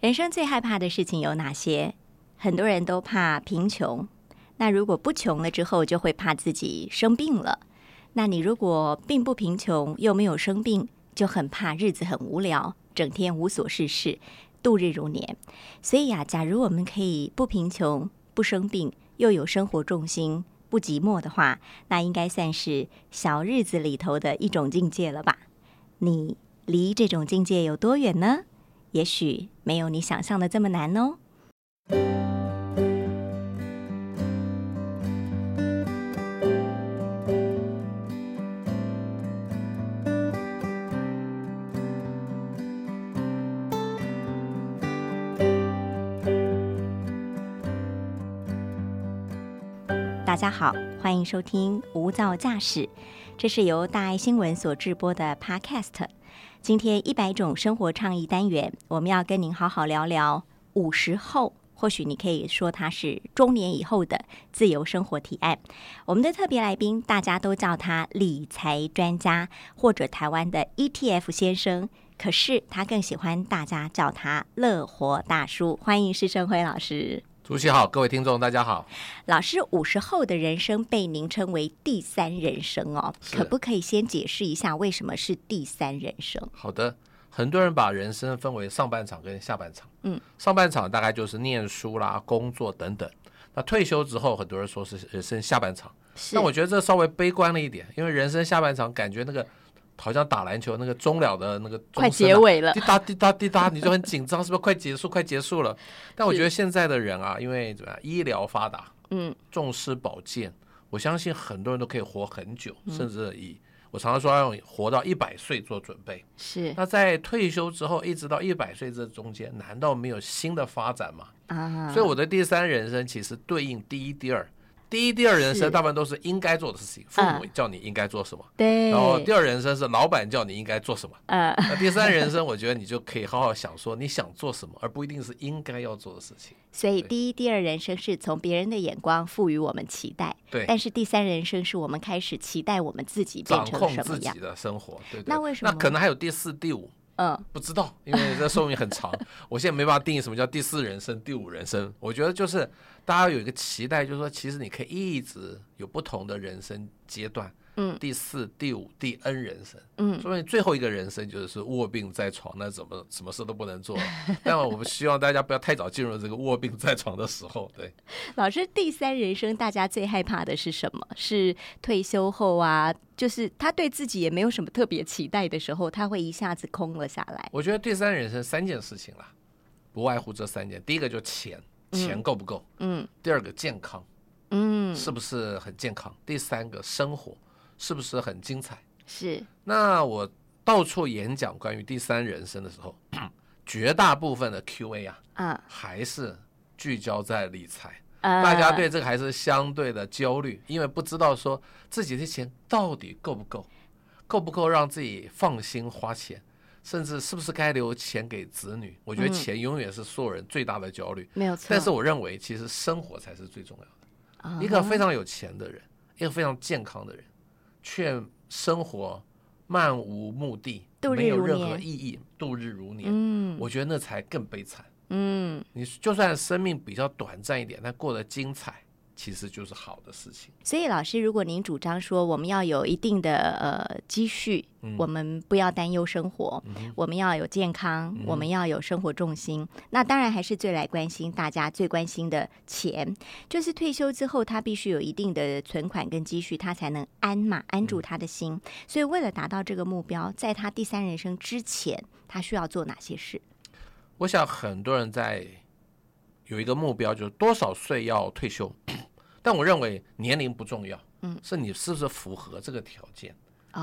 人生最害怕的事情有哪些？很多人都怕贫穷。那如果不穷了之后，就会怕自己生病了。那你如果并不贫穷，又没有生病，就很怕日子很无聊，整天无所事事，度日如年。所以呀，假如我们可以不贫穷、不生病，又有生活重心、不寂寞的话，那应该算是小日子里头的一种境界了吧？你离这种境界有多远呢？也许没有你想象的这么难哦。大家好，欢迎收听《无噪驾驶》，这是由大爱新闻所制播的 Podcast。今天一百种生活倡议单元，我们要跟您好好聊聊五十后，或许你可以说它是中年以后的自由生活提案。我们的特别来宾，大家都叫他理财专家或者台湾的 ETF 先生，可是他更喜欢大家叫他乐活大叔。欢迎施生辉老师。主席好，各位听众大家好。老师五十后的人生被您称为第三人生哦，可不可以先解释一下为什么是第三人生？好的，很多人把人生分为上半场跟下半场。嗯，上半场大概就是念书啦、工作等等。那退休之后，很多人说是人生下半场。那我觉得这稍微悲观了一点，因为人生下半场感觉那个。好像打篮球那个终了的那个快结尾了，滴答滴答滴答，你就很紧张，是不是 快结束？快结束了。但我觉得现在的人啊，因为怎么样，医疗发达，嗯，重视保健，我相信很多人都可以活很久，甚至以我常常说要用活到一百岁做准备。是。那在退休之后，一直到一百岁这中间，难道没有新的发展吗？啊。所以我的第三人生其实对应第一、第二。第一、第二人生大部分都是应该做的事情，父母叫你应该做什么。对。然后第二人生是老板叫你应该做什么。嗯。那第三人生，我觉得你就可以好好想说你想做什么，而不一定是应该要做的事情。所以第一、第二人生是从别人的眼光赋予我们期待。对。但是第三人生是我们开始期待我们自己变成什么样的生活。对。那为什么？那可能还有第四、第五。嗯。不知道，因为这寿命很长，我现在没办法定义什么叫第四人生、第五人生。我觉得就是。大家有一个期待，就是说，其实你可以一直有不同的人生阶段，嗯，第四、第五、第 N 人生，嗯，所以最后一个人生就是卧病在床，那怎么什么事都不能做。但我们希望大家不要太早进入这个卧病在床的时候。对，老师，第三人生大家最害怕的是什么？是退休后啊，就是他对自己也没有什么特别期待的时候，他会一下子空了下来。我觉得第三人生三件事情啦，不外乎这三件。第一个就钱。钱够不够？嗯。第二个健康，嗯，是不是很健康？第三个生活是不是很精彩？是。那我到处演讲关于第三人生的时候，绝大部分的 Q&A 啊，嗯，还是聚焦在理财。大家对这个还是相对的焦虑，因为不知道说自己的钱到底够不够，够不够让自己放心花钱。甚至是不是该留钱给子女？我觉得钱永远是所有人最大的焦虑。没有错。但是我认为，其实生活才是最重要的。一个非常有钱的人，一个非常健康的人，却生活漫无目的，没有任何意义，度日如年。嗯，我觉得那才更悲惨。嗯，你就算生命比较短暂一点，但过得精彩。其实就是好的事情。所以，老师，如果您主张说我们要有一定的呃积蓄，我们不要担忧生活，我们要有健康，我们要有生活重心，那当然还是最来关心大家最关心的钱，就是退休之后他必须有一定的存款跟积蓄，他才能安嘛，安住他的心。所以，为了达到这个目标，在他第三人生之前，他需要做哪些事？我想很多人在有一个目标，就是多少岁要退休。但我认为年龄不重要，嗯，是你是不是符合这个条件？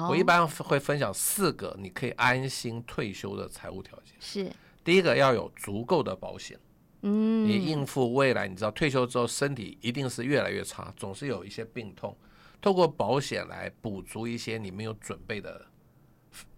我一般会分享四个你可以安心退休的财务条件。是第一个要有足够的保险，嗯，你应付未来，你知道退休之后身体一定是越来越差，总是有一些病痛，透过保险来补足一些你没有准备的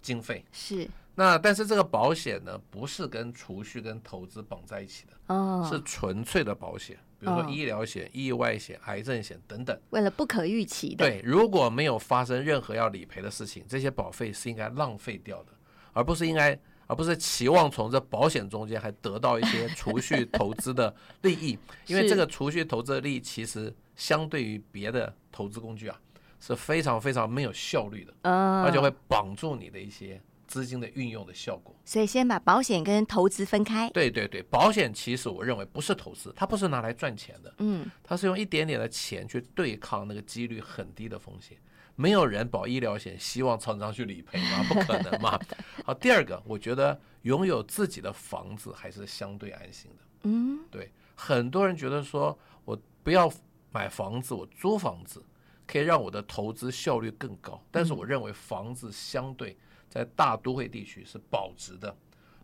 经费。是那但是这个保险呢，不是跟储蓄跟投资绑在一起的，哦，是纯粹的保险。比如说医疗险、意外险、癌症险等等，为了不可预期的，对，如果没有发生任何要理赔的事情，这些保费是应该浪费掉的，而不是应该而不是期望从这保险中间还得到一些 储蓄投资的利益，因为这个储蓄投资的利益其实相对于别的投资工具啊是非常非常没有效率的，而且会绑住你的一些资金的运用的效果。所以先把保险跟投资分开。对对对，保险其实我认为不是投资，它不是拿来赚钱的，嗯，它是用一点点的钱去对抗那个几率很低的风险。没有人保医疗险，希望常常去理赔吗？不可能嘛。好，第二个，我觉得拥有自己的房子还是相对安心的。嗯，对，很多人觉得说我不要买房子，我租房子可以让我的投资效率更高。但是我认为房子相对在大都会地区是保值的，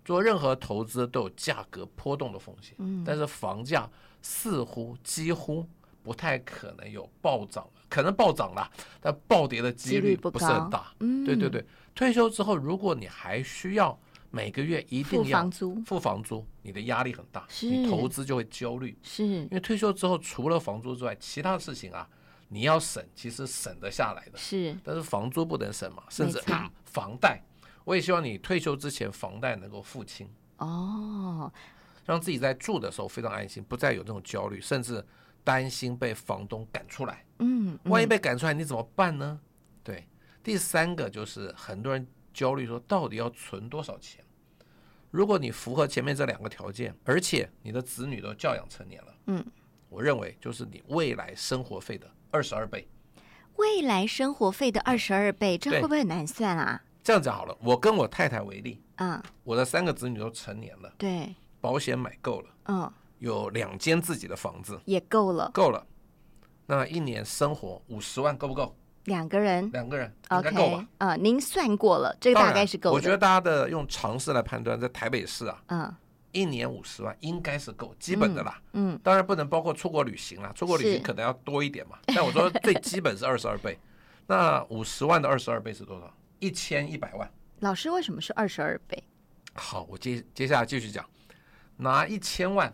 做任何投资都有价格波动的风险。嗯，但是房价似乎几乎。不太可能有暴涨可能暴涨了，但暴跌的几率不是很大。嗯，对对对。退休之后，如果你还需要每个月一定要付房租，付房租，你的压力很大，你投资就会焦虑。是，因为退休之后除了房租之外，其他事情啊，你要省，其实省得下来的。是，但是房租不能省嘛，甚至房贷，我也希望你退休之前房贷能够付清。哦，让自己在住的时候非常安心，不再有这种焦虑，甚至。担心被房东赶出来，嗯，万一被赶出来，你怎么办呢？对，第三个就是很多人焦虑说，到底要存多少钱？如果你符合前面这两个条件，而且你的子女都教养成年了，嗯，我认为就是你未来生活费的二十二倍。未来生活费的二十二倍，这会不会很难算啊？这样讲好了，我跟我太太为例，啊，我的三个子女都成年了，对，保险买够了，嗯。有两间自己的房子也够了，够了。那一年生活五十万够不够？两个人，两个人应该够吧？啊，您算过了，这个大概是够。我觉得大家的用常识来判断，在台北市啊，嗯，一年五十万应该是够基本的啦。嗯，当然不能包括出国旅行啦，出国旅行可能要多一点嘛。但我说最基本是二十二倍。那五十万的二十二倍是多少？一千一百万。老师为什么是二十二倍？好，我接接下来继续讲，拿一千万。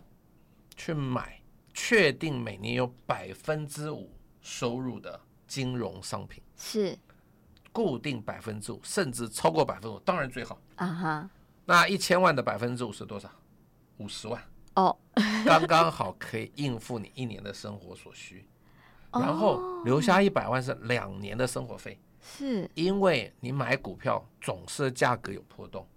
去买确定每年有百分之五收入的金融商品，是固定百分之五，甚至超过百分之五，当然最好啊哈。那一千万的百分之五是多少？五十万哦，刚刚好可以应付你一年的生活所需，然后留下一百万是两年的生活费。是，因为你买股票总是价格有波动，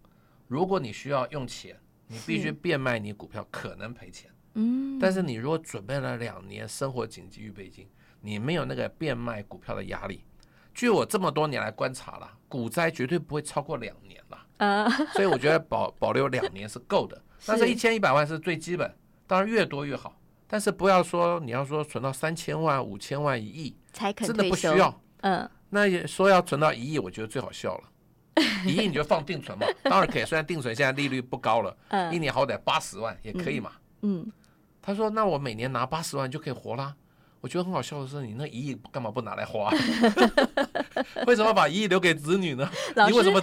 如果你需要用钱，你必须变卖你股票，可能赔钱。嗯，但是你如果准备了两年生活紧急预备金，你没有那个变卖股票的压力。据我这么多年来观察了，股灾绝对不会超过两年了。啊，所以我觉得保保留两年是够的。但是一千一百万是最基本，当然越多越好。但是不要说你要说存到三千万、五千万、一亿，才肯真的不需要。嗯，那也说要存到一亿，我觉得最好笑了。一亿你就放定存嘛，当然可以。虽然定存现在利率不高了，一年好歹八十万也可以嘛。嗯。他说：“那我每年拿八十万就可以活啦。”我觉得很好笑的是，你那一亿干嘛不拿来花？为什么把一亿留给子女呢？老师，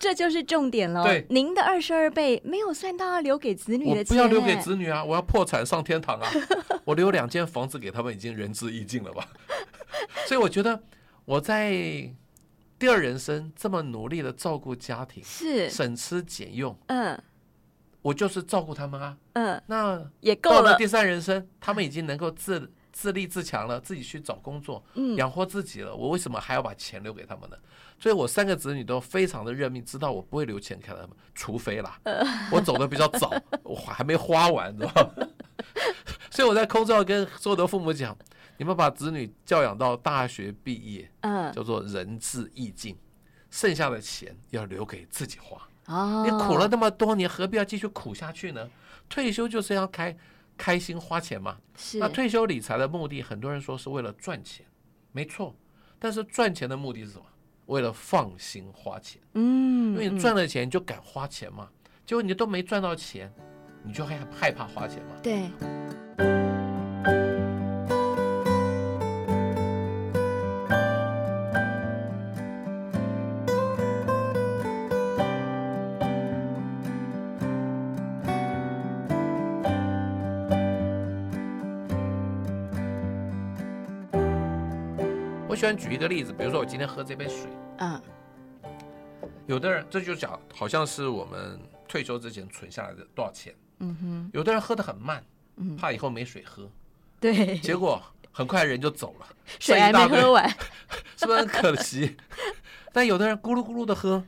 这就是重点了。对，您的二十二倍没有算到要留给子女的钱。不要留给子女啊！我要破产上天堂啊！我留两间房子给他们，已经仁至义尽了吧？所以我觉得我在第二人生这么努力的照顾家庭，是省吃俭用，嗯。我就是照顾他们啊，嗯，那也够了。到了第三人生，他们已经能够自自立自强了，自己去找工作，嗯，养活自己了。我为什么还要把钱留给他们呢？所以我三个子女都非常的认命，知道我不会留钱给他们，除非啦，我走的比较早，我还没花完，知道吗？所以我在空中要跟所有的父母讲，你们把子女教养到大学毕业，嗯，叫做仁至义尽，剩下的钱要留给自己花。你苦了那么多年，何必要继续苦下去呢？退休就是要开开心花钱嘛。是。那退休理财的目的，很多人说是为了赚钱，没错。但是赚钱的目的是什么？为了放心花钱。嗯。因为你赚了钱，就敢花钱嘛。结果你都没赚到钱，你就害害怕花钱嘛。对。喜欢举一个例子，比如说我今天喝这杯水，嗯，有的人这就讲好像是我们退休之前存下来的多少钱。嗯哼，有的人喝的很慢，怕以后没水喝，对，结果很快人就走了，水还没喝完，是不是很可惜？但有的人咕噜咕噜的喝，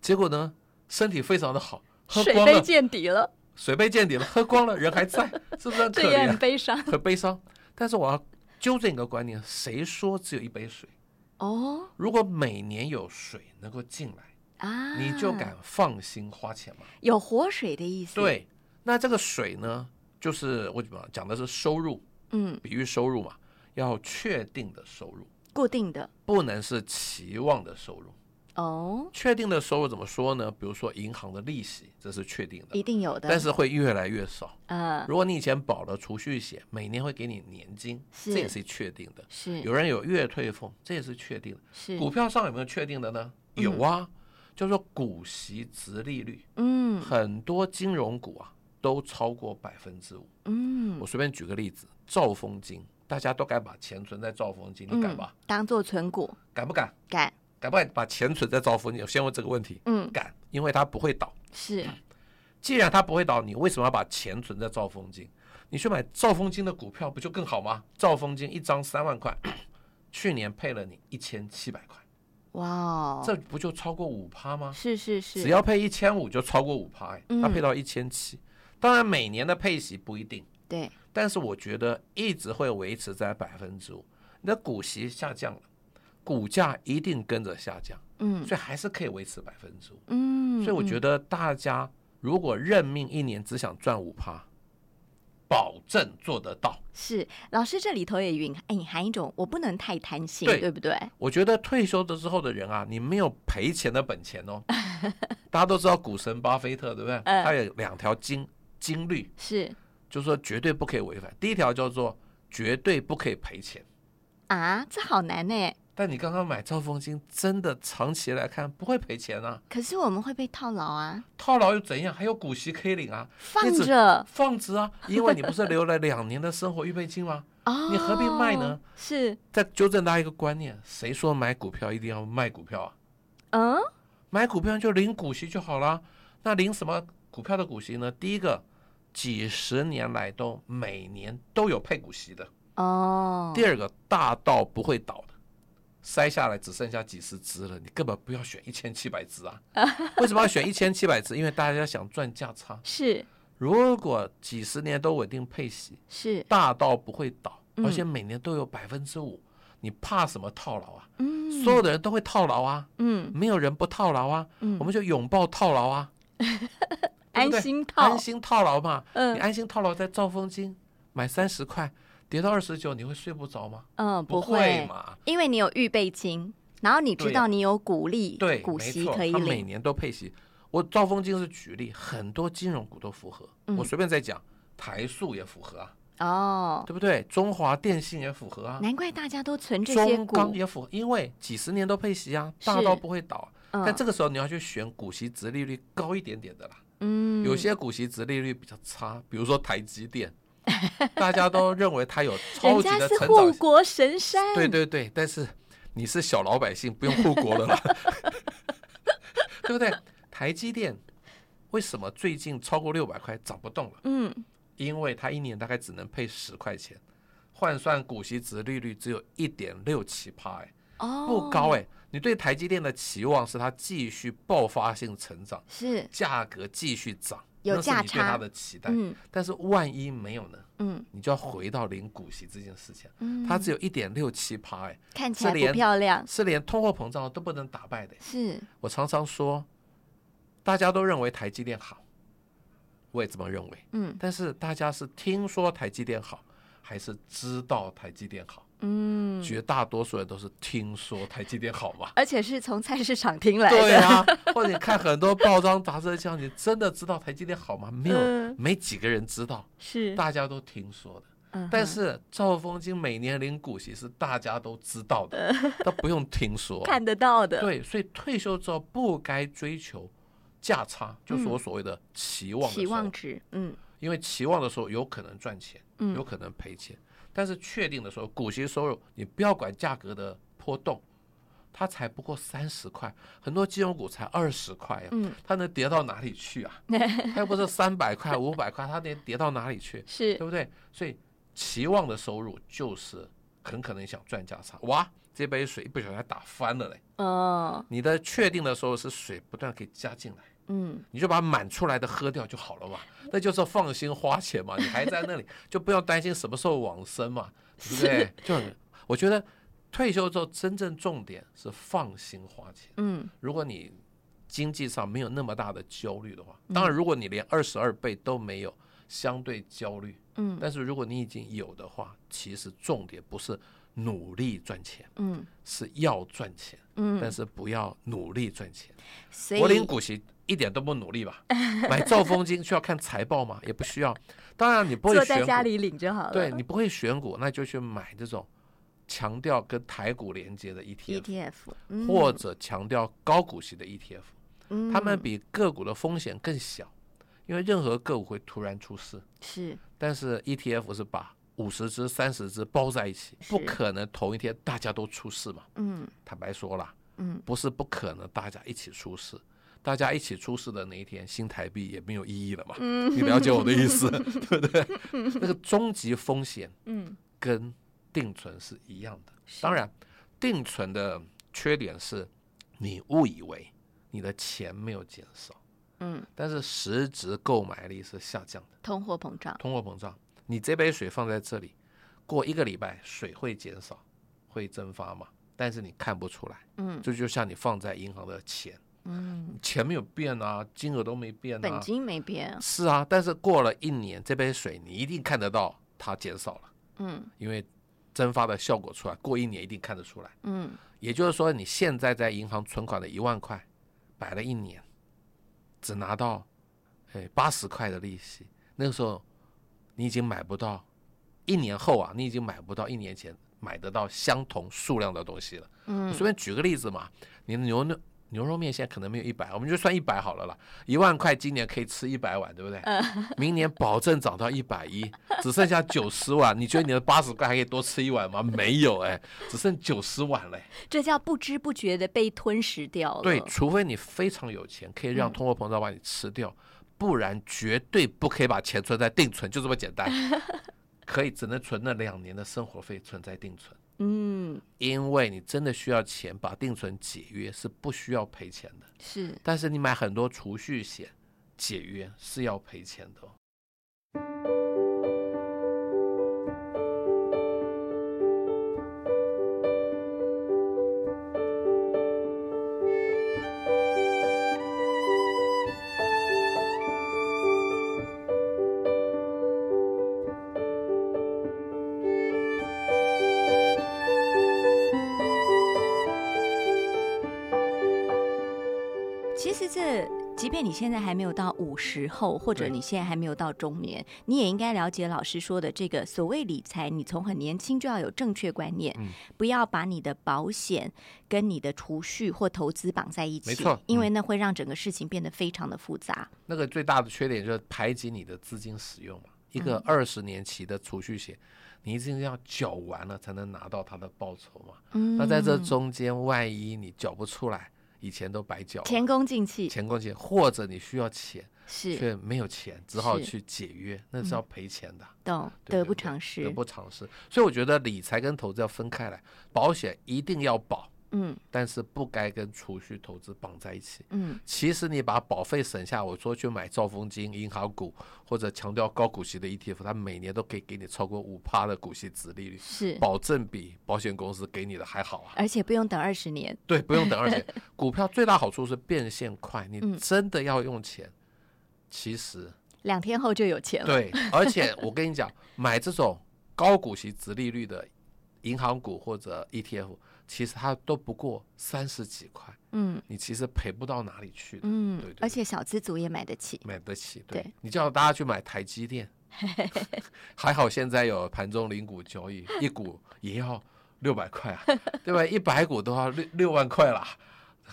结果呢，身体非常的好，喝水杯见底了，水杯见底了，喝光了，人还在，是不是很可怜？很悲伤，很悲伤。但是我要纠正一个观念，谁说只有一杯水？哦，如果每年有水能够进来啊，你就敢放心花钱吗？有活水的意思。对。那这个水呢，就是我怎么讲的是收入，嗯，比喻收入嘛，要确定的收入，固定的，不能是期望的收入。哦，确定的收入怎么说呢？比如说银行的利息，这是确定的，一定有的，但是会越来越少。嗯，如果你以前保了储蓄险，每年会给你年金，这也是确定的。是，有人有月退俸，这也是确定的。是，股票上有没有确定的呢？有啊，叫做股息值利率。嗯，很多金融股啊。都超过百分之五。嗯，我随便举个例子，兆丰金，大家都敢把钱存在兆丰金，你敢吧？当做存股，敢不敢？敢。敢不敢把钱存在兆丰金？我先问这个问题。嗯，敢，因为它不会倒。是。既然它不会倒，你为什么要把钱存在兆丰金？你去买兆丰金的股票不就更好吗？兆丰金一张三万块，去年配了你一千七百块。哇，这不就超过五趴吗？是是是，只要配一千五就超过五趴，哎，它配到一千七。当然，每年的配息不一定，对，但是我觉得一直会维持在百分之五。你的股息下降了，股价一定跟着下降，嗯，所以还是可以维持百分之五，嗯，所以我觉得大家如果认命一年只想赚五趴，保证做得到。是老师这里头也蕴隐含一种，我不能太贪心，对不对？我觉得退休的之后的人啊，你没有赔钱的本钱哦。大家都知道股神巴菲特，对不对？他有两条金。金律是，就是说绝对不可以违反。第一条叫做绝对不可以赔钱啊，这好难呢。但你刚刚买兆丰金，真的长期来看不会赔钱啊。可是我们会被套牢啊。套牢又怎样？还有股息可以领啊。放着，放着啊，因为你不是留了两年的生活预备金吗？哦，你何必卖呢？是。再纠正大家一个观念：谁说买股票一定要卖股票啊？嗯，买股票就领股息就好了。那领什么股票的股息呢？第一个。几十年来都每年都有配股息的哦。第二个大到不会倒的，筛下来只剩下几十只了，你根本不要选一千七百只啊！为什么要选一千七百只？因为大家想赚价差。是。如果几十年都稳定配息，是大到不会倒，而且每年都有百分之五，你怕什么套牢啊？嗯。所有的人都会套牢啊。嗯。没有人不套牢啊。嗯。我们就拥抱套牢啊。安心套，安心套牢嘛。嗯，你安心套牢在兆丰金买三十块，跌到二十九，你会睡不着吗？嗯，不会嘛，因为你有预备金，然后你知道你有股利，对，股息可以领，每年都配息。我兆丰金是举例，很多金融股都符合。我随便再讲，台塑也符合啊。哦，对不对？中华电信也符合啊。难怪大家都存这些股。中钢也符合，因为几十年都配息啊，大到不会倒。但这个时候你要去选股息值利率高一点点的啦。嗯，有些股息值利率比较差，比如说台积电，大家都认为它有超级的成长，护国神山。对对对，但是你是小老百姓，不用护国了啦，对不对？台积电为什么最近超过六百块涨不动了？嗯，因为它一年大概只能配十块钱，换算股息值利率只有一点六七趴，哎，哦，不高哎。你对台积电的期望是它继续爆发性成长，是价格继续涨，有价差。对他的期待，嗯，但是万一没有呢？嗯，你就要回到零股息这件事情。嗯，它只有一点六七趴，哎，看起来不漂亮，是连通货膨胀都不能打败的。是我常常说，大家都认为台积电好，我也这么认为。嗯，但是大家是听说台积电好，还是知道台积电好？嗯，绝大多数人都是听说台积电好嘛，而且是从菜市场听来的。对啊，或者你看很多报章杂志讲，你真的知道台积电好吗？没有，没几个人知道，是大家都听说的。但是兆丰金每年领股息是大家都知道的，他不用听说，看得到的。对，所以退休之后不该追求价差，就是我所谓的期望期望值。嗯，因为期望的时候有可能赚钱，有可能赔钱。但是确定的时候，股息收入你不要管价格的波动，它才不过三十块，很多金融股才二十块呀，嗯，它能跌到哪里去啊？它又不是三百块、五百块，它能跌到哪里去？是对不对？所以期望的收入就是很可能想赚价差。哇，这杯水一不小心打翻了嘞。哦，你的确定的时候是水不断可以加进来，嗯，你就把满出来的喝掉就好了嘛，那就是放心花钱嘛，你还在那里 就不要担心什么时候往生嘛，对不对？就很，我觉得。退休之后，真正重点是放心花钱。嗯，如果你经济上没有那么大的焦虑的话，当然，如果你连二十二倍都没有，相对焦虑。嗯，但是如果你已经有的话，其实重点不是努力赚钱，嗯，是要赚钱，嗯，但是不要努力赚钱。我领股息一点都不努力吧？买兆丰金需要看财报吗？也不需要。当然，你不会坐在家里领就好了。对你不会选股，那就去买这种。强调跟台股连接的 ETF，或者强调高股息的 ETF，他们比个股的风险更小，因为任何个股会突然出事。是，但是 ETF 是把五十只、三十只包在一起，不可能同一天大家都出事嘛。嗯，坦白说了，嗯，不是不可能大家一起出事，大家一起出事的那一天，新台币也没有意义了嘛。嗯，你了解我的意思，对不对？那个终极风险，嗯，跟。定存是一样的，当然，定存的缺点是，你误以为你的钱没有减少，嗯，但是实质购买力是下降的，通货膨胀，通货膨胀，你这杯水放在这里，过一个礼拜水会减少，会蒸发嘛？但是你看不出来，嗯，这就像你放在银行的钱，嗯，钱没有变啊，金额都没变啊，本金没变，是啊，但是过了一年，这杯水你一定看得到它减少了，嗯，因为。蒸发的效果出来，过一年一定看得出来。嗯，也就是说，你现在在银行存款的一万块，摆了一年，只拿到哎八十块的利息。那个时候，你已经买不到，一年后啊，你已经买不到一年前买得到相同数量的东西了。嗯，随便举个例子嘛，你的牛肉。牛肉面现在可能没有一百，我们就算一百好了啦。一万块今年可以吃一百碗，对不对？明年保证涨到一百一，只剩下九十碗。你觉得你的八十块还可以多吃一碗吗？没有哎，只剩九十碗嘞。这叫不知不觉的被吞噬掉了。对，除非你非常有钱，可以让通货膨胀把你吃掉，不然绝对不可以把钱存在定存，就这么简单。可以只能存那两年的生活费存在定存。嗯，因为你真的需要钱，把定存解约是不需要赔钱的。是，但是你买很多储蓄险，解约是要赔钱的。即你现在还没有到五十后，或者你现在还没有到中年，你也应该了解老师说的这个所谓理财。你从很年轻就要有正确观念，不要把你的保险跟你的储蓄或投资绑在一起，没错，因为那会让整个事情变得非常的复杂。那个最大的缺点就是排挤你的资金使用嘛。一个二十年期的储蓄险，你一定要缴完了才能拿到它的报酬嘛。嗯，那在这中间，万一你缴不出来。以前都白缴，前功尽弃，前功尽弃，或者你需要钱，是。却没有钱，只好去解约，那是要赔钱的，懂？得不偿失，得不偿失。所以我觉得理财跟投资要分开来，保险一定要保。嗯，但是不该跟储蓄投资绑在一起。嗯，其实你把保费省下，我说去买兆丰金、银行股或者强调高股息的 ETF，它每年都可以给你超过五趴的股息值利率，是保证比保险公司给你的还好啊。而且不用等二十年。对，不用等二十年。股票最大好处是变现快，你真的要用钱，其实两天后就有钱了。对，而且我跟你讲，买这种高股息值利率的银行股或者 ETF。其实它都不过三十几块，嗯，你其实赔不到哪里去的，嗯，对对。而且小资族也买得起，买得起。对，你叫大家去买台积电，还好现在有盘中零股交易，一股也要六百块啊，对吧？一百股都要六六万块啦。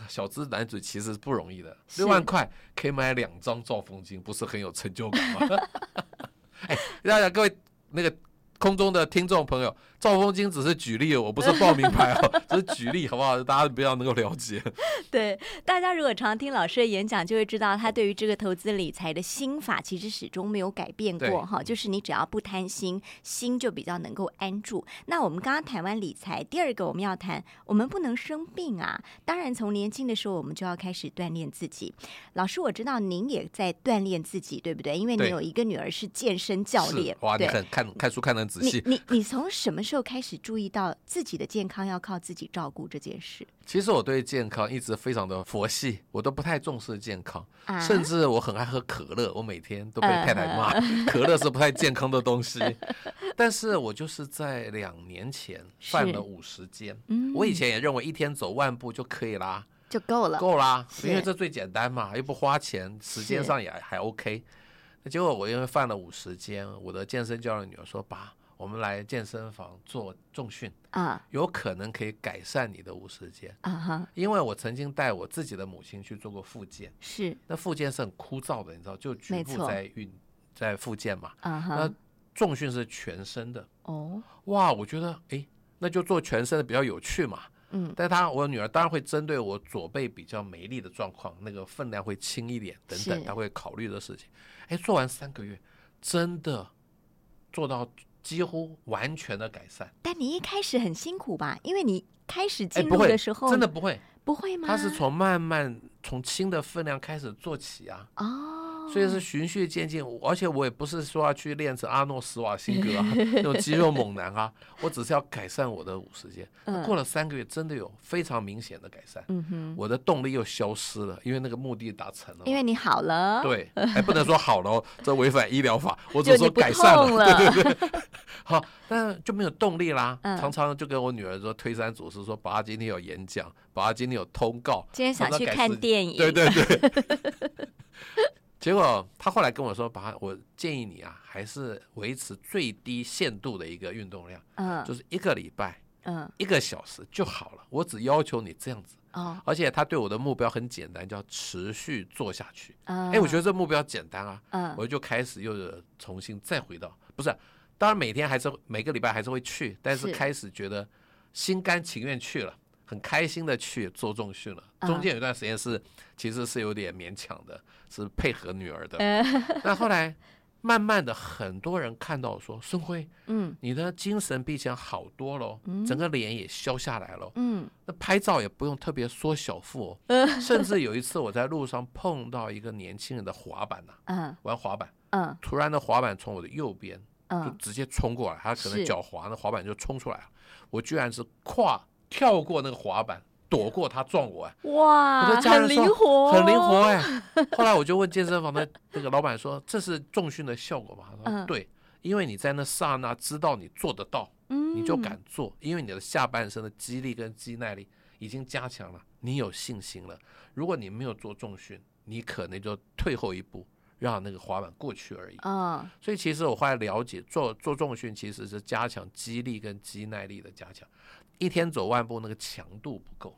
小资男子其实不容易的，六万块可以买两张兆丰金，不是很有成就感吗？哎，大家各位那个。空中的听众朋友，赵风金只是举例，我不是报名牌哦，只是举例，好不好？大家比较能够了解。对，大家如果常听老师的演讲，就会知道他对于这个投资理财的心法，其实始终没有改变过哈。就是你只要不贪心，心就比较能够安住。那我们刚刚谈完理财，第二个我们要谈，我们不能生病啊。当然，从年轻的时候我们就要开始锻炼自己。老师，我知道您也在锻炼自己，对不对？因为你有一个女儿是健身教练，哇，你很看看书看的。你你你从什么时候开始注意到自己的健康要靠自己照顾这件事？其实我对健康一直非常的佛系，我都不太重视健康，甚至我很爱喝可乐，我每天都被太太骂，可乐是不太健康的东西。但是我就是在两年前犯了五十肩，我以前也认为一天走万步就可以啦，就够了，够啦，因为这最简单嘛，又不花钱，时间上也还 OK。那结果我因为犯了五十间，我的健身教练女儿说：“爸。”我们来健身房做重训啊，有可能可以改善你的五十肩啊哈。因为我曾经带我自己的母亲去做过复健，是那复健是很枯燥的，你知道，就局部在运在复健嘛啊哈。那重训是全身的哦，哇，我觉得哎，那就做全身的比较有趣嘛。嗯，但他我女儿当然会针对我左背比较没力的状况，那个分量会轻一点等等，她会考虑的事情。哎，做完三个月，真的做到。几乎完全的改善，但你一开始很辛苦吧？因为你开始进入的时候，真的不会，不会吗？它是从慢慢从轻的分量开始做起啊。哦。所以是循序渐进，而且我也不是说要去练成阿诺·斯瓦辛格啊 那种肌肉猛男啊，我只是要改善我的五十肩。过了三个月，真的有非常明显的改善。嗯哼，我的动力又消失了，因为那个目的达成了。因为你好了。对，还不能说好了，这违反医疗法。我只是说改善了。对对对。好，但就没有动力啦。常常就跟我女儿说，推三阻四，说爸今天有演讲，爸今天有通告，今天想去看电影。对对对。结果他后来跟我说：“把我建议你啊，还是维持最低限度的一个运动量，嗯，就是一个礼拜，嗯，一个小时就好了。我只要求你这样子，哦，而且他对我的目标很简单，叫持续做下去。哎，我觉得这目标简单啊，嗯，我就开始又重新再回到，不是，当然每天还是每个礼拜还是会去，但是开始觉得心甘情愿去了。”很开心的去做重训了，中间有一段时间是其实是有点勉强的，是配合女儿的。那后来慢慢的，很多人看到说：“孙辉，嗯，你的精神比以前好多了，整个脸也消下来了，嗯，那拍照也不用特别缩小腹，甚至有一次我在路上碰到一个年轻人的滑板呐，嗯，玩滑板，嗯，突然的滑板从我的右边就直接冲过来，他可能脚滑，那滑板就冲出来了，我居然是跨。跳过那个滑板，躲过他撞我哎！哇，很灵活，很灵活哎！后来我就问健身房的那个老板说：“这是重训的效果吗？”他说：“对，因为你在那刹那知道你做得到，你就敢做，因为你的下半身的肌力跟肌耐力已经加强了，你有信心了。如果你没有做重训，你可能就退后一步，让那个滑板过去而已。”啊，所以其实我后来了解，做做重训其实是加强肌力跟肌耐力的加强。一天走万步，那个强度不够。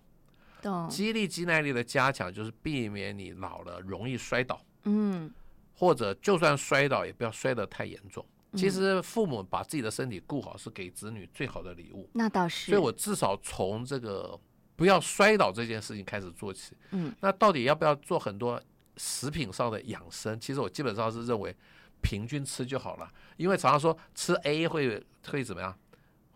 懂。肌力、肌耐力的加强，就是避免你老了容易摔倒。嗯。或者就算摔倒，也不要摔得太严重。其实父母把自己的身体顾好，是给子女最好的礼物。那倒是。所以我至少从这个不要摔倒这件事情开始做起。嗯。那到底要不要做很多食品上的养生？其实我基本上是认为平均吃就好了。因为常常说吃 A 会会怎么样？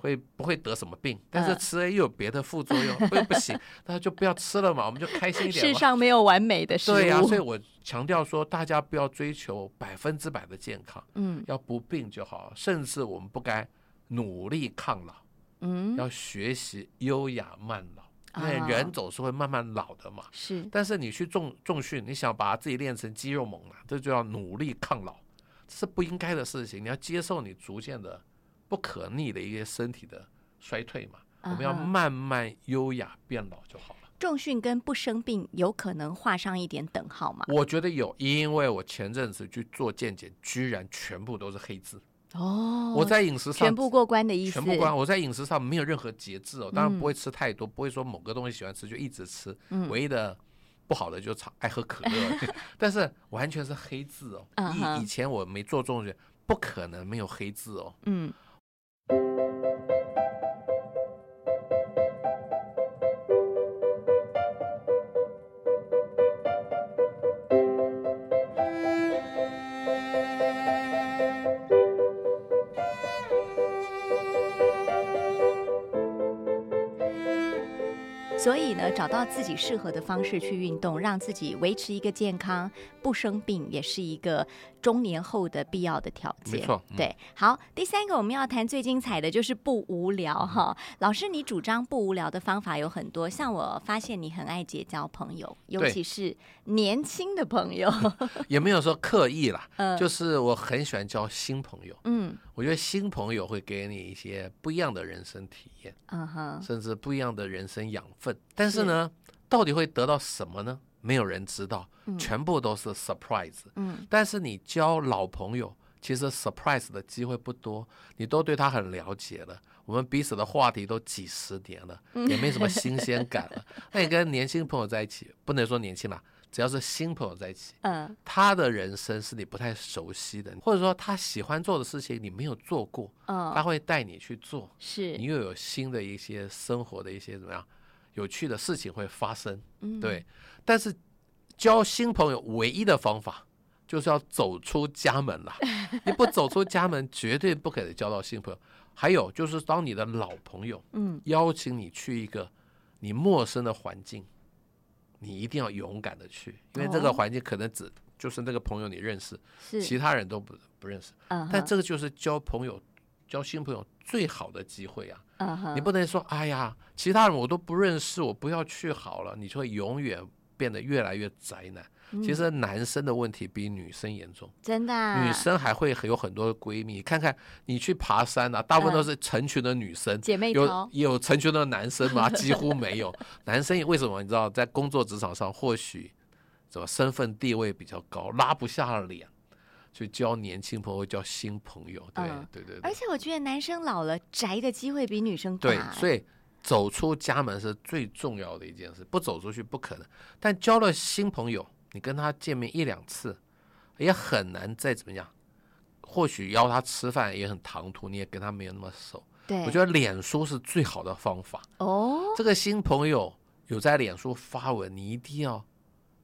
会不会得什么病？但是吃 A 又有别的副作用，会不行，那就不要吃了嘛，我们就开心一点。世上没有完美的食物。对呀，所以我强调说，大家不要追求百分之百的健康，嗯，要不病就好。甚至我们不该努力抗老，嗯，要学习优雅慢老，因为人总是会慢慢老的嘛。是。但是你去重重训，你想把自己练成肌肉猛男，这就要努力抗老，这是不应该的事情。你要接受你逐渐的。不可逆的一些身体的衰退嘛，我们要慢慢优雅变老就好了。重训跟不生病有可能画上一点等号吗？我觉得有，因为我前阵子去做健检，居然全部都是黑字哦。我在饮食上全部过关的意思，全部关。我在饮食上没有任何节制哦，当然不会吃太多，不会说某个东西喜欢吃就一直吃。唯一的不好的就是爱喝可乐，但是完全是黑字哦。以以前我没做重训，不可能没有黑字哦。嗯。找到自己适合的方式去运动，让自己维持一个健康、不生病，也是一个中年后的必要的条件。没错，对。好，第三个我们要谈最精彩的就是不无聊哈。老师，你主张不无聊的方法有很多，像我发现你很爱结交朋友，尤其是年轻的朋友。也没有说刻意啦，就是我很喜欢交新朋友。嗯，我觉得新朋友会给你一些不一样的人生体验，嗯哼，甚至不一样的人生养分。但是呢，到底会得到什么呢？没有人知道，全部都是 surprise。嗯，但是你交老朋友，其实 surprise 的机会不多，你都对他很了解了，我们彼此的话题都几十年了，也没什么新鲜感了。那你跟年轻朋友在一起，不能说年轻啦。只要是新朋友在一起，嗯，他的人生是你不太熟悉的，或者说他喜欢做的事情你没有做过，嗯，他会带你去做，是你又有新的一些生活的一些怎么样有趣的事情会发生，嗯，对。但是交新朋友唯一的方法就是要走出家门了，你不走出家门，绝对不可能交到新朋友。还有就是当你的老朋友，嗯，邀请你去一个你陌生的环境。你一定要勇敢的去，因为这个环境可能只就是那个朋友你认识，其他人都不不认识。但这个就是交朋友、交新朋友最好的机会啊！你不能说哎呀，其他人我都不认识，我不要去好了，你就会永远变得越来越宅男。其实男生的问题比女生严重，真的。女生还会有很多闺蜜，看看你去爬山啊，大部分都是成群的女生，姐妹有有成群的男生吗？几乎没有。男生为什么？你知道，在工作职场上，或许什么身份地位比较高，拉不下脸去交年轻朋友，交新朋友。对对对。而且我觉得男生老了宅的机会比女生大。对，所以走出家门是最重要的一件事，不走出去不可能。但交了新朋友。你跟他见面一两次，也很难再怎么样。或许邀他吃饭也很唐突，你也跟他没有那么熟。对，我觉得脸书是最好的方法。哦，这个新朋友有在脸书发文，你一定要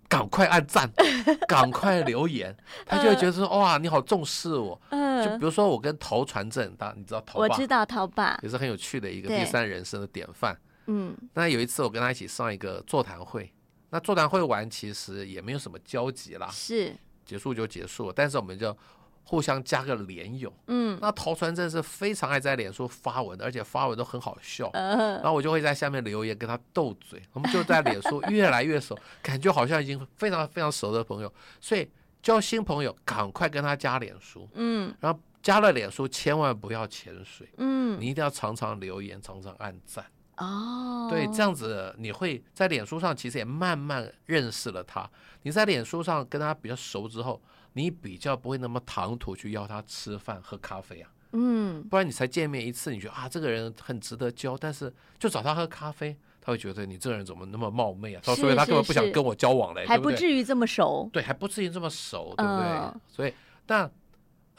赶快按赞，赶快留言，他就会觉得说哇，你好重视我。嗯，就比如说我跟陶传正，他你知道陶爸？我知道陶爸也是很有趣的一个第三人生的典范。嗯，那有一次我跟他一起上一个座谈会。那座谈会完其实也没有什么交集啦，是结束就结束了。但是我们就互相加个连友，嗯，那陶传正是非常爱在脸书发文的，而且发文都很好笑，嗯，然后我就会在下面留言跟他斗嘴，我们就在脸书 越来越熟，感觉好像已经非常非常熟的朋友。所以交新朋友，赶快跟他加脸书，嗯，然后加了脸书千万不要潜水，嗯，你一定要常常留言，常常按赞。哦，对，这样子你会在脸书上其实也慢慢认识了他。你在脸书上跟他比较熟之后，你比较不会那么唐突去邀他吃饭喝咖啡啊。嗯，不然你才见面一次，你觉得啊这个人很值得交，但是就找他喝咖啡，他会觉得你这个人怎么那么冒昧啊？所以他根本不想跟我交往嘞，还不至于这么熟。对，还不至于这么熟，对不对？所以，但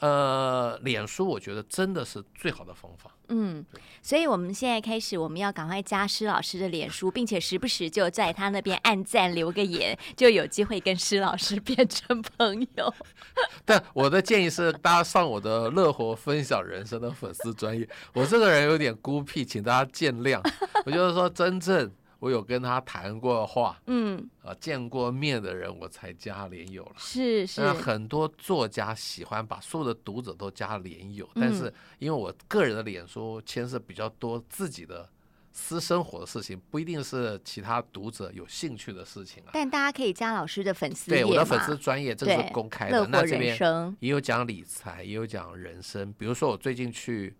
呃，脸书我觉得真的是最好的方法。嗯，所以我们现在开始，我们要赶快加施老师的脸书，并且时不时就在他那边按赞留个言，就有机会跟施老师 变成朋友。但我的建议是，大家上我的乐活分享人生的粉丝专业。我这个人有点孤僻，请大家见谅。我就是说，真正。我有跟他谈过话，嗯，啊，见过面的人我才加连友了。是是，那很多作家喜欢把所有的读者都加连友，但是因为我个人的脸书牵涉比较多自己的私生活的事情，不一定是其他读者有兴趣的事情啊。但大家可以加老师的粉丝对我的粉丝专业，这是公开的。那这边也有讲理财，也有讲人生。比如说我最近去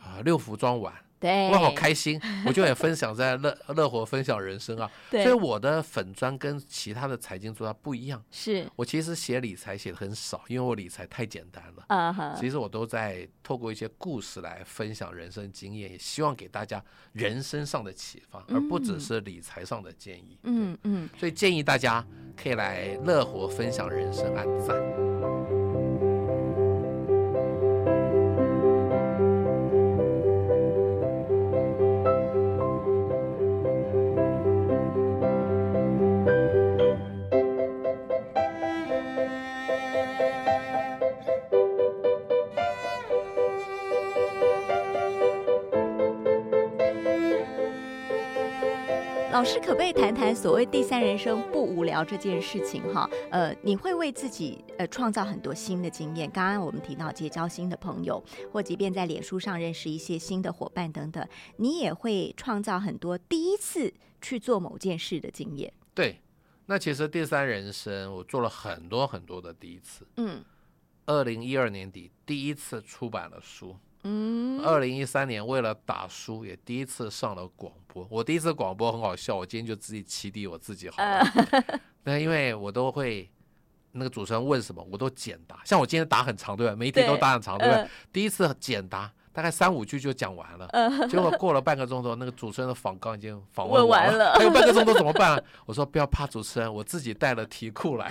啊六福庄玩。对，我好开心，我就也分享在乐 乐活分享人生啊。对，所以我的粉砖跟其他的财经作家不一样。是我其实写理财写的很少，因为我理财太简单了。啊哈，其实我都在透过一些故事来分享人生经验，也希望给大家人生上的启发，而不只是理财上的建议。嗯嗯，所以建议大家可以来乐活分享人生，按赞。老师可不可以谈谈所谓第三人生不无聊这件事情？哈，呃，你会为自己呃创造很多新的经验。刚刚我们提到结交新的朋友，或即便在脸书上认识一些新的伙伴等等，你也会创造很多第一次去做某件事的经验。对，那其实第三人生我做了很多很多的第一次。嗯，二零一二年底第一次出版了书。嗯，二零一三年为了打书，也第一次上了广播。我第一次广播很好笑，我今天就自己启迪我自己好了。那因为我都会那个主持人问什么，我都简答。像我今天答很长，对吧？媒体都答很长，对吧？第一次简答大概三五句就讲完了。结果过了半个钟头，那个主持人的访纲已经访问完了，还有半个钟头怎么办？我说不要怕主持人，我自己带了题库来。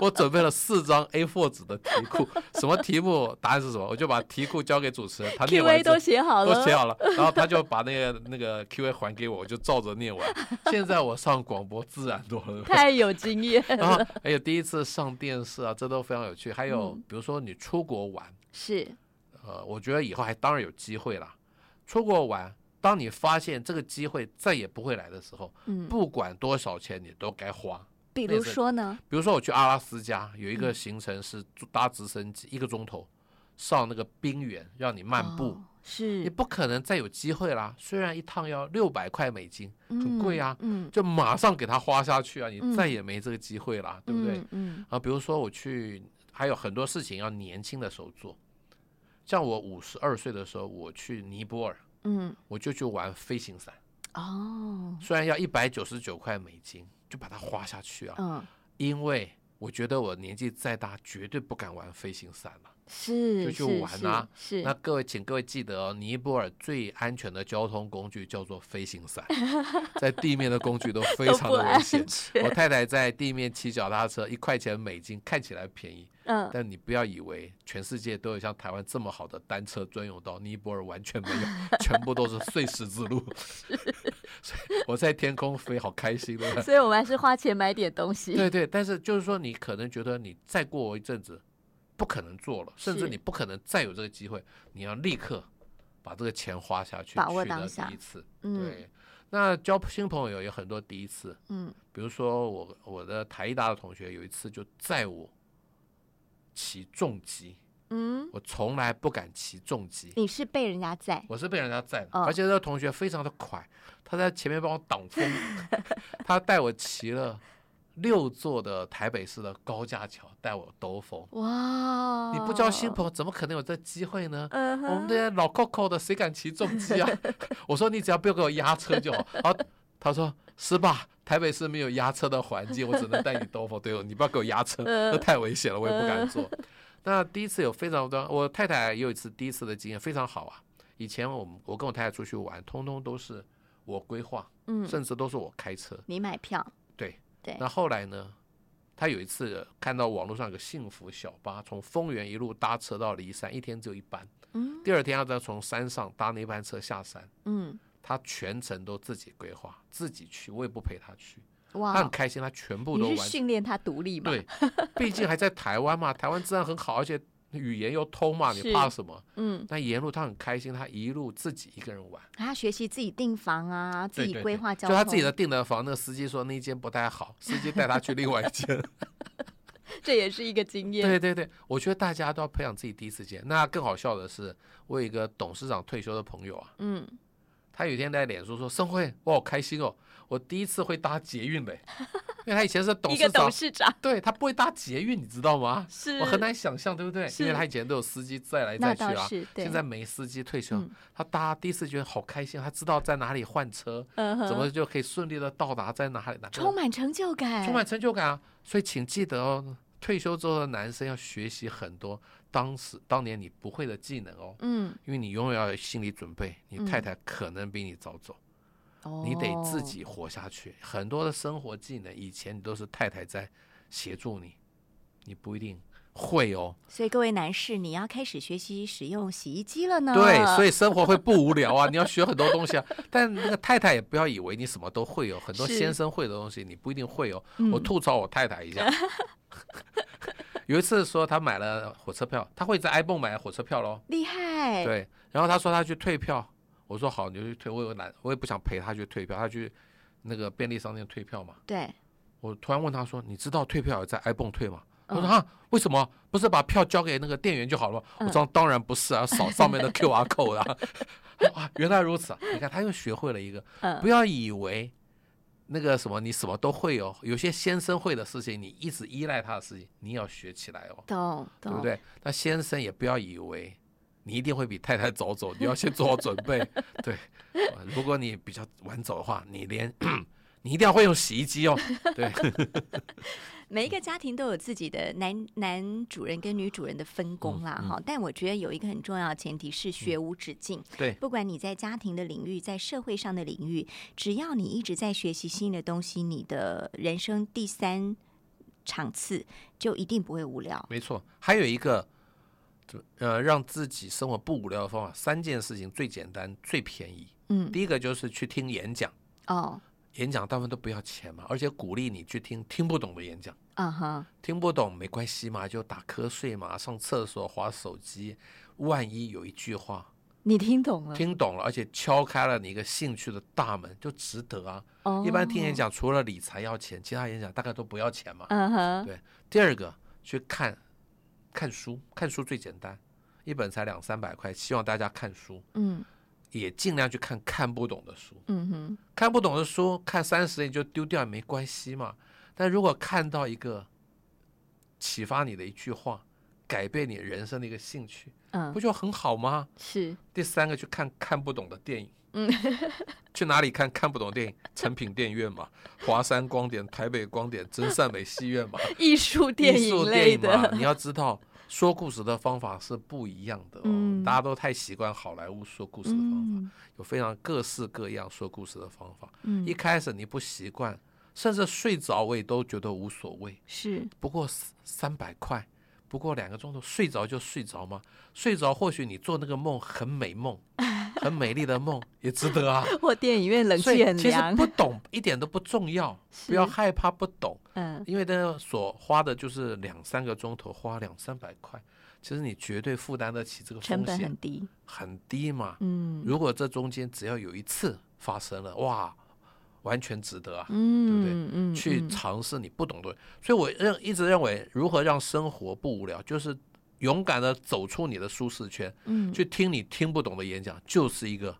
我准备了四张 A4 纸的题库，什么题目，答案是什么，我就把题库交给主持人，他念完都写好了，都写好了，然后他就把那个那个 Q&A 还给我，我就照着念完。现在我上广播自然多了，太有经验。然后还有第一次上电视啊，这都非常有趣。还有比如说你出国玩，是，呃，我觉得以后还当然有机会啦。出国玩，当你发现这个机会再也不会来的时候，嗯，不管多少钱，你都该花。比如说呢？比如说我去阿拉斯加，有一个行程是搭直升机一个钟头上那个冰原，让你漫步。是，你不可能再有机会啦。虽然一趟要六百块美金，很贵啊。嗯。就马上给他花下去啊！你再也没这个机会了，对不对？嗯。啊，比如说我去，还有很多事情要年轻的时候做。像我五十二岁的时候，我去尼泊尔，嗯，我就去玩飞行伞。哦。虽然要一百九十九块美金。就把它花下去啊！嗯，因为我觉得我年纪再大，绝对不敢玩飞行伞了。是，就去玩啊！是。那各位，请各位记得哦，尼泊尔最安全的交通工具叫做飞行伞，在地面的工具都 非常的危险。我太太在地面骑脚踏车，一块钱美金，看起来便宜。嗯，但你不要以为全世界都有像台湾这么好的单车专用道，尼泊尔完全没有，全部都是碎石之路。所以我在天空飞，好开心的。所以我们还是花钱买点东西。对对，但是就是说，你可能觉得你再过一阵子不可能做了，甚至你不可能再有这个机会，你要立刻把这个钱花下去，把握当下。第一次，对。那交新朋友有很多第一次，嗯，比如说我我的台艺大的同学有一次就载我。骑重机，嗯，我从来不敢骑重机。你是被人家载？我是被人家载的，而且这个同学非常的快，他在前面帮我挡风，他带我骑了六座的台北市的高架桥，带我兜风。哇！你不交新朋友，怎么可能有这机会呢？我们这些老 Coco 的，谁敢骑重机啊？我说你只要不要给我压车就好。好，他说是吧？台北市没有压车的环境，我只能带你兜风。对哦，你不要给我压车，那太危险了，我也不敢坐。那第一次有非常多，我太太也有一次第一次的经验非常好啊。以前我们我跟我太太出去玩，通通都是我规划，嗯，甚至都是我开车，你买票，对对。那后来呢，他有一次看到网络上有个幸福小巴，从丰原一路搭车到骊山，一天只有一班，嗯，第二天要再从山上搭那班车下山，嗯。他全程都自己规划，自己去，我也不陪他去。哇，他很开心，他全部都完。训练他独立嘛？对，毕竟还在台湾嘛，台湾治安很好，而且语言又通嘛，你怕什么？嗯。那沿路他很开心，他一路自己一个人玩。他学习自己订房啊，自己规划交通。就他自己的订的房，那个司机说那间不太好，司机带他去另外一间。这也是一个经验。对对对，我觉得大家都要培养自己第一次见。那更好笑的是，我有一个董事长退休的朋友啊，嗯。他有一天在脸书说：“盛会，我好开心哦！我第一次会搭捷运嘞，因为他以前是董事长，董事长，对他不会搭捷运，你知道吗？是我很难想象，对不对？因为他以前都有司机载来载去啊，现在没司机退休，他搭第一次觉得好开心，他知道在哪里换车，怎么就可以顺利的到达在哪里，充满成就感，充满成就感啊！所以请记得哦，退休之后的男生要学习很多。”当时当年你不会的技能哦，嗯，因为你永远要有心理准备，你太太可能比你早走，哦，你得自己活下去。很多的生活技能以前你都是太太在协助你，你不一定会哦。所以各位男士，你要开始学习使用洗衣机了呢。对，所以生活会不无聊啊，你要学很多东西啊。但那个太太也不要以为你什么都会有，很多先生会的东西你不一定会哦。我吐槽我太太一下。有一次说他买了火车票，他会在 iPhone 买火车票喽，厉害。对，然后他说他去退票，我说好，你就去退。我有懒，我也不想陪他去退票，他去那个便利商店退票嘛。对。我突然问他说：“你知道退票也在 iPhone 退吗？”他说：“啊，为什么不是把票交给那个店员就好了吗？”我说：“当然不是啊，扫上面的 QR code 啊。”啊，原来如此！你看，他又学会了一个，不要以为那个什么你什么都会哦，有些先生会的事情，你一直依赖他的事情，你要学起来哦。懂，对不对？那先生也不要以为你一定会比太太早走，你要先做好准备。对，如果你比较晚走的话，你连。你一定要会用洗衣机哦，对。每一个家庭都有自己的男男主人跟女主人的分工啦，哈。但我觉得有一个很重要的前提是学无止境。对，不管你在家庭的领域，在社会上的领域，只要你一直在学习新的东西，你的人生第三场次就一定不会无聊。没错，还有一个，呃，让自己生活不无聊的方法，三件事情最简单、最便宜。嗯，第一个就是去听演讲。哦。演讲大部分都不要钱嘛，而且鼓励你去听听不懂的演讲。啊哈，听不懂没关系嘛，就打瞌睡嘛，上厕所划手机。万一有一句话你听懂了，听懂了，而且敲开了你一个兴趣的大门，就值得啊。一般听演讲除了理财要钱，其他演讲大概都不要钱嘛。嗯哼，对。第二个去看看书，看书最简单，一本才两三百块，希望大家看书。嗯。也尽量去看看不懂的书，嗯哼，看不懂的书看三十页就丢掉也没关系嘛。但如果看到一个启发你的一句话，改变你人生的一个兴趣，嗯，不就很好吗？是。第三个去看看不懂的电影，嗯，去哪里看看不懂电影？成品电影院嘛，华山光点、台北光点、真善美戏院嘛，艺术电影类的。你要知道。说故事的方法是不一样的哦，大家都太习惯好莱坞说故事的方法，有非常各式各样说故事的方法。嗯，一开始你不习惯，甚至睡着我也都觉得无所谓。是，不过三百块，不过两个钟头，睡着就睡着嘛？睡着或许你做那个梦很美梦。很美丽的梦 也值得啊！或电影院冷气很凉。不懂一点都不重要，不要害怕不懂。嗯，因为呢，所花的就是两三个钟头，花两三百块，其实你绝对负担得起这个风险，成本很低，很低嘛。嗯，如果这中间只要有一次发生了，哇，完全值得啊，嗯，对不对？嗯，去尝试你不懂的，所以我认一直认为，如何让生活不无聊，就是。勇敢的走出你的舒适圈，嗯，去听你听不懂的演讲，就是一个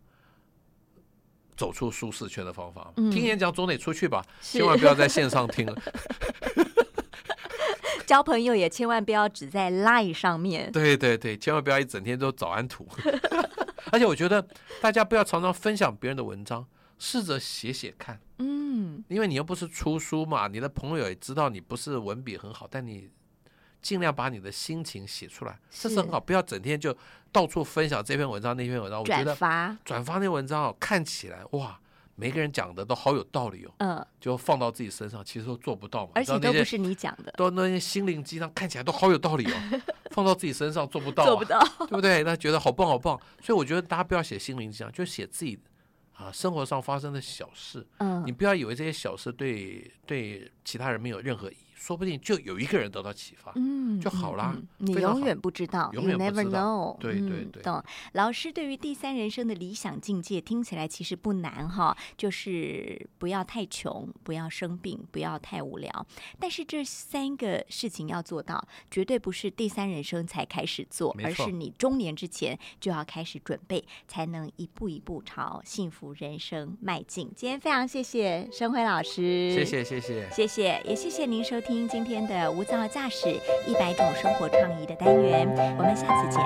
走出舒适圈的方法。听演讲总得出去吧，千万不要在线上听了。交朋友也千万不要只在 Line 上面。对对对，千万不要一整天都早安图。而且我觉得大家不要常常分享别人的文章，试着写写看。嗯，因为你又不是出书嘛，你的朋友也知道你不是文笔很好，但你。尽量把你的心情写出来，这是很好。不要整天就到处分享这篇文章那篇文章。我觉得转发转发那文章哦，看起来哇，每个人讲的都好有道理哦。嗯，就放到自己身上，其实都做不到嘛。而且都不是你讲的，都那些心灵鸡汤看起来都好有道理哦，放到自己身上做不到，做不到，对不对？那觉得好棒好棒。所以我觉得大家不要写心灵鸡汤，就写自己啊生活上发生的小事。嗯，你不要以为这些小事对对其他人没有任何意义。说不定就有一个人得到启发，嗯，就好啦。你永远不知道，永远不知道。对对对。懂。老师对于第三人生的理想境界听起来其实不难哈，就是不要太穷，不要生病，不要太无聊。但是这三个事情要做到，绝对不是第三人生才开始做，而是你中年之前就要开始准备，才能一步一步朝幸福人生迈进。今天非常谢谢申辉老师，谢谢谢谢谢谢，也谢谢您收听。今天的无噪驾驶一百种生活创意的单元，我们下次见。